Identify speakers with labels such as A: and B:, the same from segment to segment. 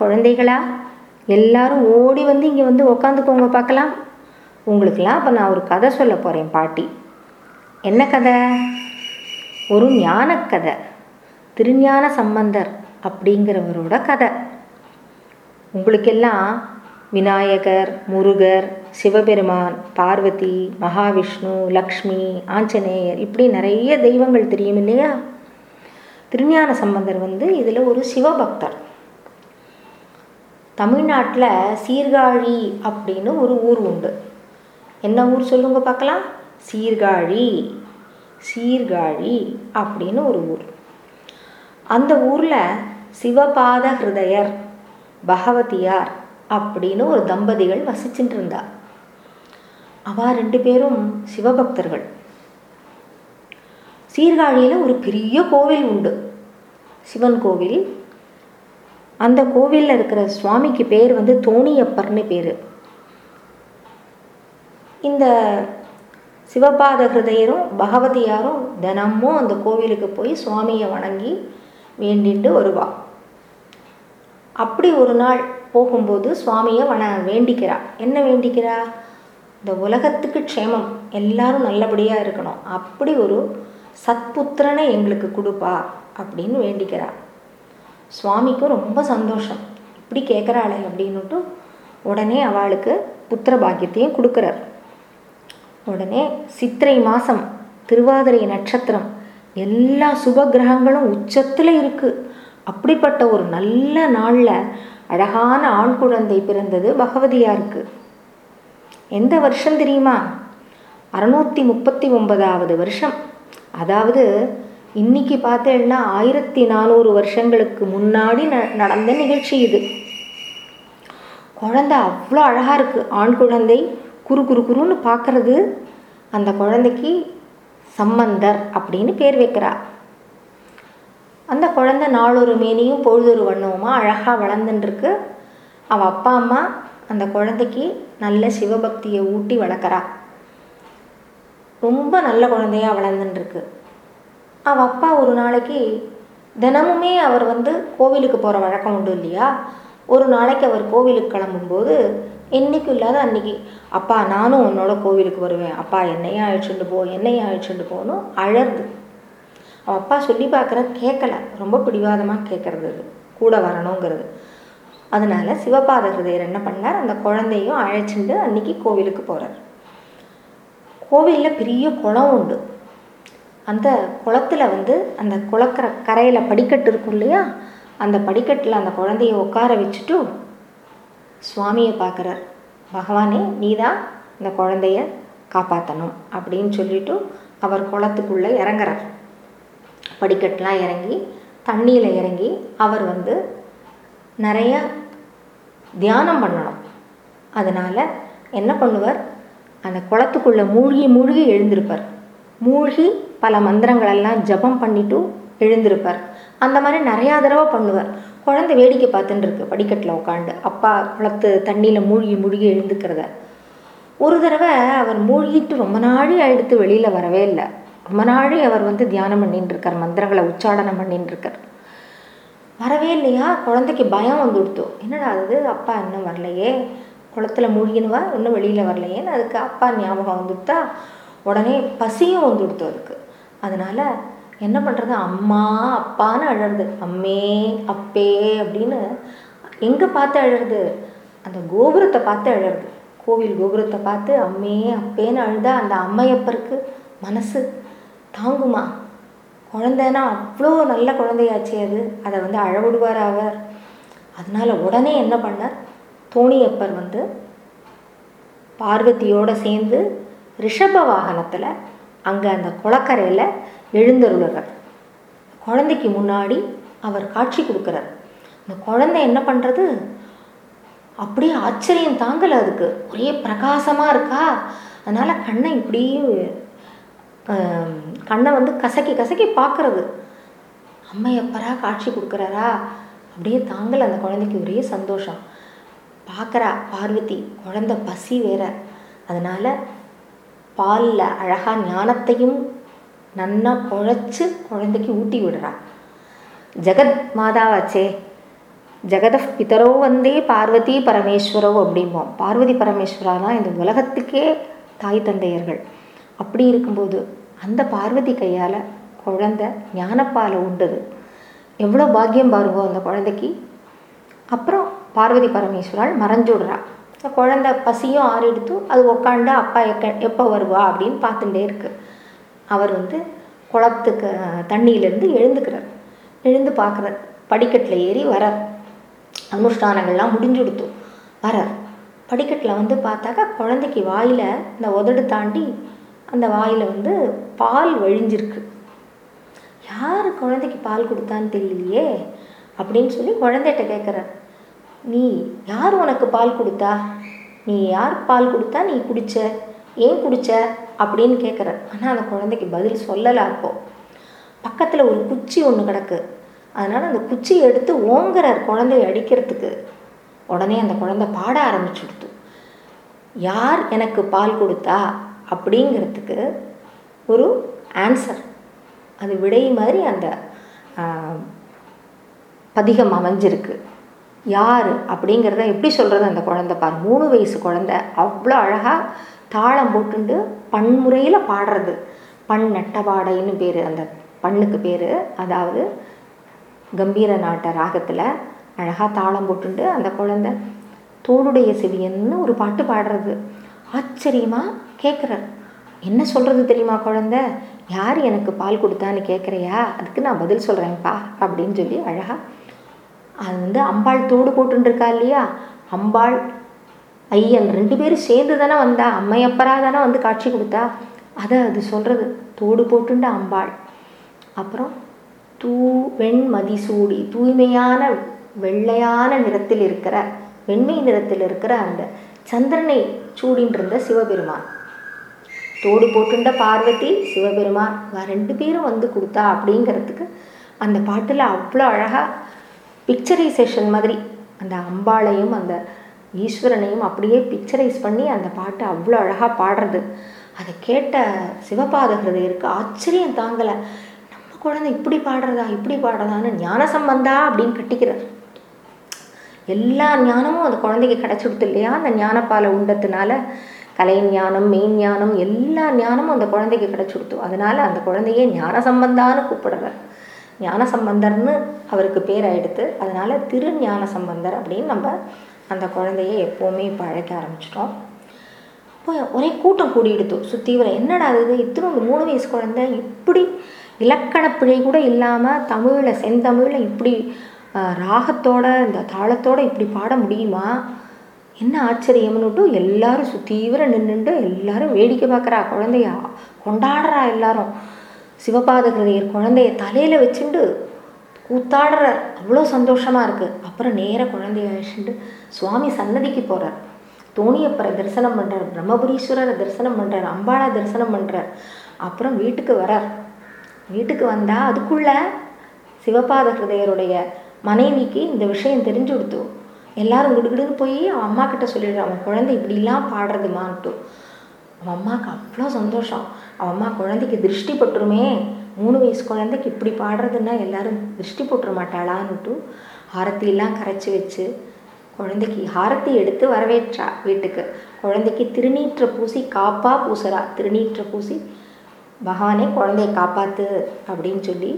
A: குழந்தைகளா? எல்லாரும் ஓடி வந்து இங்கே வந்து உக்காந்துக்கோங்க பார்க்கலாம். உங்களுக்கெல்லாம் இப்போ நான் ஒரு கதை சொல்ல போகிறேன் பாட்டி. என்ன கதை? ஒரு ஞானக்கதை திருஞான சம்பந்தர் அப்படிங்கிறவரோட கதை. உங்களுக்கெல்லாம் விநாயகர் முருகர் சிவபெருமான் பார்வதி மகாவிஷ்ணு லக்ஷ்மி ஆஞ்சநேயர் இப்படி நிறைய தெய்வங்கள் தெரியும் இல்லையா? திருஞான சம்பந்தர் வந்து இதில் ஒரு சிவபக்தர். தமிழ்நாட்டில் சீர்காழி அப்படின்னு ஒரு ஊர் உண்டு. என்ன ஊர் சொல்லுங்க பார்க்கலாம்? சீர்காழி சீர்காழி அப்படின்னு ஒரு ஊர். அந்த ஊரில் சிவபாத ஹிருதயர் பகவதியார் அப்படின்னு ஒரு தம்பதிகள் வசிச்சுட்டு இருந்தா. அவா ரெண்டு பேரும் சிவபக்தர்கள். சீர்காழியில் ஒரு பெரிய கோவில் உண்டு. சிவன் கோவில் அந்த கோவிலில் இருக்கிற சுவாமிக்கு பேர் வந்து தோணியப்பர்னு பேர். இந்த சிவபாத ஹிருதயரும் பகவதியாரும் தினமும் அந்த கோவிலுக்கு போய் சுவாமியை வணங்கி வேண்டிட்டு வருவா. அப்படி ஒரு நாள் போகும்போது சுவாமியை வன வேண்டிக்கிறா. என்ன வேண்டிக்கிறா? இந்த உலகத்துக்கு க்ஷேமம் எல்லாரும் நல்லபடியாக இருக்கணும். அப்படி ஒரு சத்புத்திரனை எங்களுக்கு கொடுப்பா அப்படின்னு வேண்டிக்கிறா. சுவாமிக்கும் ரொம்ப சந்தோஷம். இப்படி கேட்குறாளே அப்படின்னுட்டு உடனே அவளுக்கு புத்திர பாக்கியத்தையும் கொடுக்குறார். உடனே சித்திரை மாதம் திருவாதிரை நட்சத்திரம் எல்லா சுப கிரகங்களும் உச்சத்தில் இருக்குது அப்படிப்பட்ட ஒரு நல்ல நாளில் அழகான ஆண் குழந்தை பிறந்தது பகவதியாருக்கு. எந்த வருஷம் தெரியுமா? அறுநூற்றி முப்பத்தி ஒன்பதாவது வருஷம். அதாவது இன்னைக்கு பார்த்தேன்னா ஆயிரத்தி நானூறு வருஷங்களுக்கு முன்னாடி ந நடந்த நிகழ்ச்சி இது. குழந்தை அவ்வளோ அழகாக இருக்குது ஆண் குழந்தை குறு குறு குருன்னு பார்க்கறது அந்த குழந்தைக்கு சம்பந்தர் அப்படின்னு பேர் வைக்கிறா. அந்த குழந்தை நாளொரு மேனியும் பொழுதொரு வண்ணவுமா அழகாக வளர்ந்துட்டுருக்கு அவள் அப்பா அம்மா அந்த குழந்தைக்கு நல்ல சிவபக்தியை ஊட்டி வளர்க்குறா. ரொம்ப நல்ல குழந்தையாக வளர்ந்துட்டுருக்கு அவள் அப்பா ஒரு நாளைக்கு தினமுமே அவர் வந்து கோவிலுக்கு போகிற வழக்கம் உண்டு இல்லையா? ஒரு நாளைக்கு அவர் கோவிலுக்கு கிளம்பும்போது என்றைக்கும் இல்லாத அன்னைக்கு அப்பா நானும் உன்னோட கோவிலுக்கு வருவேன். அப்பா என்னையும் அழைச்சிட்டு போ என்னையும் அழைச்சிட்டு போகணும் அழருது அவள் அப்பா சொல்லி பார்க்குற கேட்கல ரொம்ப பிடிவாதமாக கேட்குறது அது. கூட வரணுங்கிறது. அதனால சிவபாத ஹிருதயர் என்ன பண்ணார்? அந்த குழந்தையும் அழைச்சிட்டு அன்னைக்கு கோவிலுக்கு போகிறார் கோவிலில் பெரிய குளம் உண்டு. அந்த குளத்தில் வந்து அந்த குளக்கரை கரையில் படிக்கட்டு இருக்கும் இல்லையா? அந்த படிக்கட்டில் அந்த குழந்தைய உட்கார வச்சுட்டு சுவாமியை பார்க்குறார். பகவானே நீ தான் இந்த குழந்தைய காப்பாற்றணும் அப்படின்னு சொல்லிட்டு அவர் குளத்துக்குள்ளே இறங்குறார். படிக்கட்டெலாம் இறங்கி தண்ணியில் இறங்கி அவர் வந்து நிறைய தியானம் பண்ணணும். அதனால் என்ன பண்ணுவார்? அந்த குளத்துக்குள்ளே மூழ்கி மூழ்கி எழுந்திருப்பார். மூழ்கி பல மந்திரங்களெல்லாம் ஜபம் பண்ணிட்டு எழுந்திருப்பார். அந்த மாதிரி நிறையா தடவை பண்ணுவார். குழந்தை வேடிக்கை பார்த்துட்டு இருக்கு படிக்கட்டில் உட்காந்து அப்பா குளத்து தண்ணியில் மூழ்கி மூழ்கி எழுந்துக்கிறத. ஒரு தடவை அவர் மூழ்கிட்டு ரொம்ப நாழி எடுத்து வெளியில் வரவே இல்லை. ரொம்ப நாழி அவர் வந்து தியானம் பண்ணிட்டு இருக்கார் மந்திரங்களை உச்சாடனம் பண்ணிட்டு இருக்கார். வரவே இல்லையா? குழந்தைக்கு பயம் வந்து கொடுத்தோம் என்னடா அது அப்பா இன்னும் வரலையே. குளத்துல மூழ்கினுவா? இன்னும் வெளியில் வரலையேன்னு அதுக்கு அப்பா ஞாபகம் வந்துவிட்டா உடனே பசியும் வந்து கொடுத்தோம் அதுக்கு. அதனால் என்ன பண்ணுறது அம்மா அப்பான்னு அழறது. அம்மே அப்பே அப்படின்னு எங்கே பார்த்து அழறது? அந்த கோபுரத்தை பார்த்து அழறது. கோவில் கோபுரத்தை பார்த்து அம்மே அப்பேன்னு அழுதா அந்த அம்மையப்பருக்கு மனசு தாங்குமா? குழந்தைனா அவ்வளோ நல்ல குழந்தையாச்சே அது. அதை வந்து அழவிடுவார் அவர். அதனால் உடனே என்ன பண்ணார்? தோணியப்பர் வந்து பார்வதியோடு சேர்ந்து ரிஷப வாகனத்தில் அங்கே அந்த குளக்கரையில் எழுந்தருளுறார் குழந்தைக்கு முன்னாடி அவர் காட்சி கொடுக்குறார். அந்த குழந்தை என்ன பண்ணுறது அப்படியே ஆச்சரியம் தாங்கலை அதுக்கு. ஒரே பிரகாசமாக இருக்கா? அதனால் கண்ணை இப்படி கண்ணை வந்து கசக்கி கசக்கி பார்க்குறது. அம்மையப்பரா காட்சி கொடுக்குறாரா? அப்படியே தாங்கல அந்த குழந்தைக்கு ஒரே சந்தோஷம். பார்க்குறா பார்வதி குழந்தை பசி வேற. அதனால் பாலில் அழகாக ஞானத்தையும் நன்னா குழைச்சி குழந்தைக்கு ஊட்டி விடுறா. ஜெகத் மாதாவாச்சே ஜெகத பிதரோ வந்தே பார்வதி பரமேஸ்வரோ அப்படிம்போம். பார்வதி பரமேஸ்வரா தான் இந்த உலகத்துக்கே தாய் தந்தையர்கள். அப்படி இருக்கும்போது அந்த பார்வதி கையால் குழந்த ஞானப்பாலை உண்டது. எவ்வளோ பாக்கியம் பாருங்கோ அந்த குழந்தைக்கு. அப்புறம் பார்வதி பரமேஸ்வரால் மறைஞ்சுடுறா இந்த குழந்தை பசியும் ஆறிடுத்து அது உக்காண்டு அப்பா எக்க எப்போ வருவா அப்படின்னு பார்த்துட்டே இருக்கு. அவர் வந்து குளத்துக்கு தண்ணியிலேருந்து எழுந்துக்கிறார். எழுந்து பார்க்குறார். படிக்கட்டில் ஏறி வரார் அனுஷ்டானங்கள்லாம் முடிஞ்சுடுத்து வரார் படிக்கட்டில் வந்து பார்த்தாக்கா குழந்தைக்கு வாயில் இந்த உதடு தாண்டி அந்த வாயில் வந்து பால் வழிஞ்சிருக்கு. யார் குழந்தைக்கு பால் கொடுத்தான்னு தெரியலையே அப்படின்னு சொல்லி குழந்தைகிட்ட கேட்குறார் நீ யார் உனக்கு பால் கொடுத்தா? நீ யார் பால் கொடுத்தா நீ குடிச்ச? ஏன் குடிச்ச? அப்படின்னு கேட்குறார் ஆனால் அந்த குழந்தைக்கு பதில் சொல்லலை அப்போ. பக்கத்தில் ஒரு குச்சி ஒன்று கிடக்கு. அதனால் அந்த குச்சியை எடுத்து ஓங்குறார் குழந்தைய அடிக்கிறதுக்கு. உடனே அந்த குழந்தை பாட ஆரம்பிச்சுடுத்து யார் எனக்கு பால் கொடுத்தா? அப்படிங்கிறதுக்கு ஒரு ஆன்சர் அது விடை மாதிரி அந்த பதிகம் அமைஞ்சிருக்கு. யார் அப்படிங்கிறத எப்படி சொல்கிறது அந்த குழந்தை பார்? மூணு வயசு குழந்தை அவ்வளோ அழகாக தாளம் போட்டுண்டு பன்முறையில் பாடுறது. பண் நட்டபாடைன்னு பேர் அந்த பண்ணுக்கு பேர். அதாவது கம்பீர நாட்ட ராகத்தில் அழகாக தாளம் போட்டுண்டு அந்த குழந்தை தோளுடைய செவியன்னு ஒரு பாட்டு பாடுறது. ஆச்சரியமாக கேட்குறார் என்ன சொல்கிறது தெரியுமா குழந்தை? யார் எனக்கு பால் கொடுத்தான்னு கேட்குறியா அதுக்கு நான் பதில் சொல்கிறேன்ப்பா அப்படின்னு சொல்லி அழகாக அது வந்து அம்பாள் தோடு போட்டுருக்கா இல்லையா? அம்பாள் ஐயன் ரெண்டு பேரும் சேர்ந்து தானே வந்தா அம்மையப்பரா தானே வந்து காட்சி கொடுத்தா? அதை அது சொல்கிறது தோடு போட்டுண்ட அம்பாள். அப்புறம் தூ வெண் சூடி தூய்மையான வெள்ளையான நிறத்தில் இருக்கிற வெண்மை நிறத்தில் இருக்கிற அந்த சந்திரனை சூடின்றிருந்த சிவபெருமான். தோடு போட்டுண்ட பார்வதி சிவபெருமான் ரெண்டு பேரும் வந்து கொடுத்தா அப்படிங்கிறதுக்கு அந்த பாட்டில் அவ்வளோ அழகாக பிக்சரைசேஷன் மாதிரி. அந்த அம்பாளையும் அந்த ஈஸ்வரனையும் அப்படியே பிக்சரைஸ் பண்ணி அந்த பாட்டை அவ்வளோ அழகாக பாடுறது. அதை கேட்ட சிவபாத ஹிருதயருக்கு ஆச்சரியம் தாங்கலை. நம்ம குழந்தை இப்படி பாடுறதா இப்படி பாடுறதான்னு ஞான சம்பந்தா அப்படின்னு கட்டிக்கிறார். எல்லா ஞானமும் அந்த குழந்தைக்கு கிடைச்சிடுது இல்லையா? அந்த ஞானப்பாலை உண்டத்தினால கலை ஞானம் மெயின் ஞானம் எல்லா ஞானமும் அந்த குழந்தைக்கு கிடைச்சிடுத்து அதனால அந்த குழந்தையே ஞான சம்பந்தான்னு கூப்பிடுறார். ஞான சம்பந்தர்னு அவருக்கு பேர் ஆயிடுத்து அதனால திரு ஞான சம்பந்தர் அப்படின்னு நம்ம அந்த குழந்தைய எப்போவுமே இப்போ அழைக்க ஆரம்பிச்சிட்டோம். இப்போ ஒரே கூட்டம் கூடிடுத்து சுற்றி என்னடா இது? இத்தனை ஒரு மூணு வயசு குழந்தை இப்படி இலக்கண பிழை கூட இல்லாமல் தமிழில் செந்தமிழில் இப்படி ராகத்தோட இந்த தாளத்தோட இப்படி பாட முடியுமா? என்ன ஆச்சரியம்னுட்டு எல்லாரும் சுத்தீவிர நின்றுட்டு எல்லாரும் வேடிக்கை பார்க்குறா குழந்தைய கொண்டாடுறா எல்லாரும். சிவபாத ஹிருதயர் குழந்தைய தலையில் வச்சுண்டு கூத்தாடுறார். அவ்வளோ சந்தோஷமாக இருக்குது அப்புறம் நேராக குழந்தைய அழைச்சிட்டு சுவாமி சன்னதிக்கு போகிறார் தோணியப்பரை தரிசனம் பண்ணுறார் பிரம்மபுரீஸ்வரரை தரிசனம் பண்ணுறார் அம்பாளை தரிசனம் பண்ணுறார் அப்புறம் வீட்டுக்கு வரார். வீட்டுக்கு வந்தால் அதுக்குள்ள சிவபாத ஹிருதயருடைய மனைவிக்கு இந்த விஷயம் தெரிஞ்சு கொடுத்தோம் எல்லாரும் கிடுகிடுன்னு போய் அவன் அம்மா கிட்ட சொல்லிடுறான் அவன் குழந்தை இப்படிலாம் பாடுறதுமான்ட்டு அவன் அம்மாவுக்கு அவ்வளோ சந்தோஷம். அவள் அம்மா குழந்தைக்கு திருஷ்டி பட்டுருமே. மூணு வயசு குழந்தைக்கு இப்படி பாடுறதுன்னா எல்லாரும் திருஷ்டி போட்டுற மாட்டாளான்னுட்டு ஆரத்தியெல்லாம் கரைச்சி வச்சு குழந்தைக்கு ஹாரத்தி எடுத்து வரவேற்றா வீட்டுக்கு. குழந்தைக்கு திருநீற்ற பூசி காப்பா பூசுறா. திருநீற்ற பூசி பகவானே குழந்தைய காப்பாத்து அப்படின்னு சொல்லி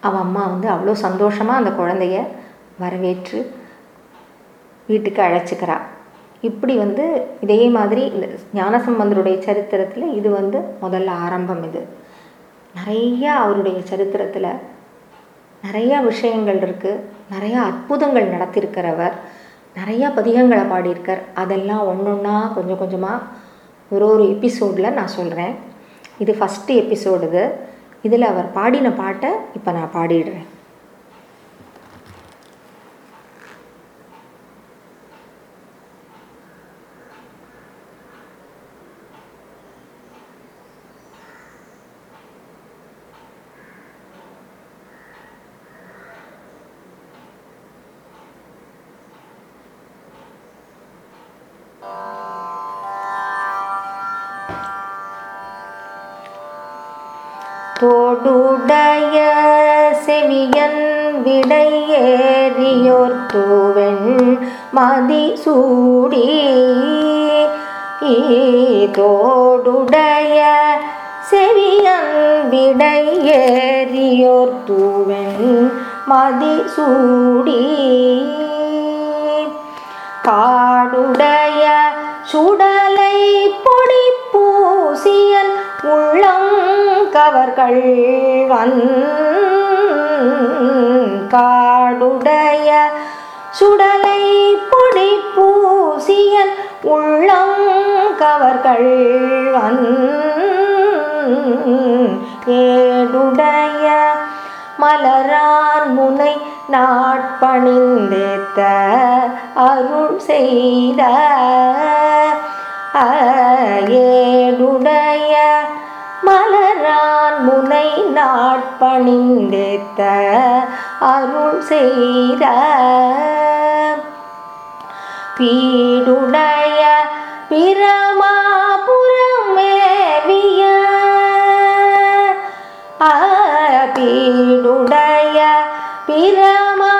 A: அவன் அம்மா வந்து அவ்வளோ சந்தோஷமாக அந்த குழந்தைய வரவேற்று வீட்டுக்கு அழைச்சிக்கிறா. இப்படி வந்து இதே மாதிரி இந்த ஞானசம்பந்தருடைய சரித்திரத்தில் இது வந்து முதல்ல ஆரம்பம் இது. நிறையா அவருடைய சரித்திரத்தில் நிறையா விஷயங்கள் இருக்குது நிறையா அற்புதங்கள் நடத்தியிருக்கிறவர் நிறையா பதிகங்களை பாடியிருக்கார். அதெல்லாம் ஒன்று ஒன்றா கொஞ்சம் கொஞ்சமாக ஒரு ஒரு எபிசோடில் நான் சொல்கிறேன் இது ஃபஸ்ட்டு எபிசோடு இது. இதில் அவர் பாடின பாட்டை இப்போ நான் பாடிடுறேன். உடைய செவியன் விடையேறியோர் தூவெண் மதிசூடி ஈதோடுடைய செவியன் விடையேறியோர் தூவெண் மதிசூடி காடுடைய சுட கவர்கள் காடுடைய சுடலை பொடி பூசியன் உள்ளம் கவர்கள் ஏடுடைய மலரான் முனை நாட்பணிந்தேத்த அருள் செய்த ஏ நாட்பணிந்தேத்த அருள் செய்த பீடுடைய பிரமாபுரமேவிய பீடுடைய பிரமாபுரமேவிய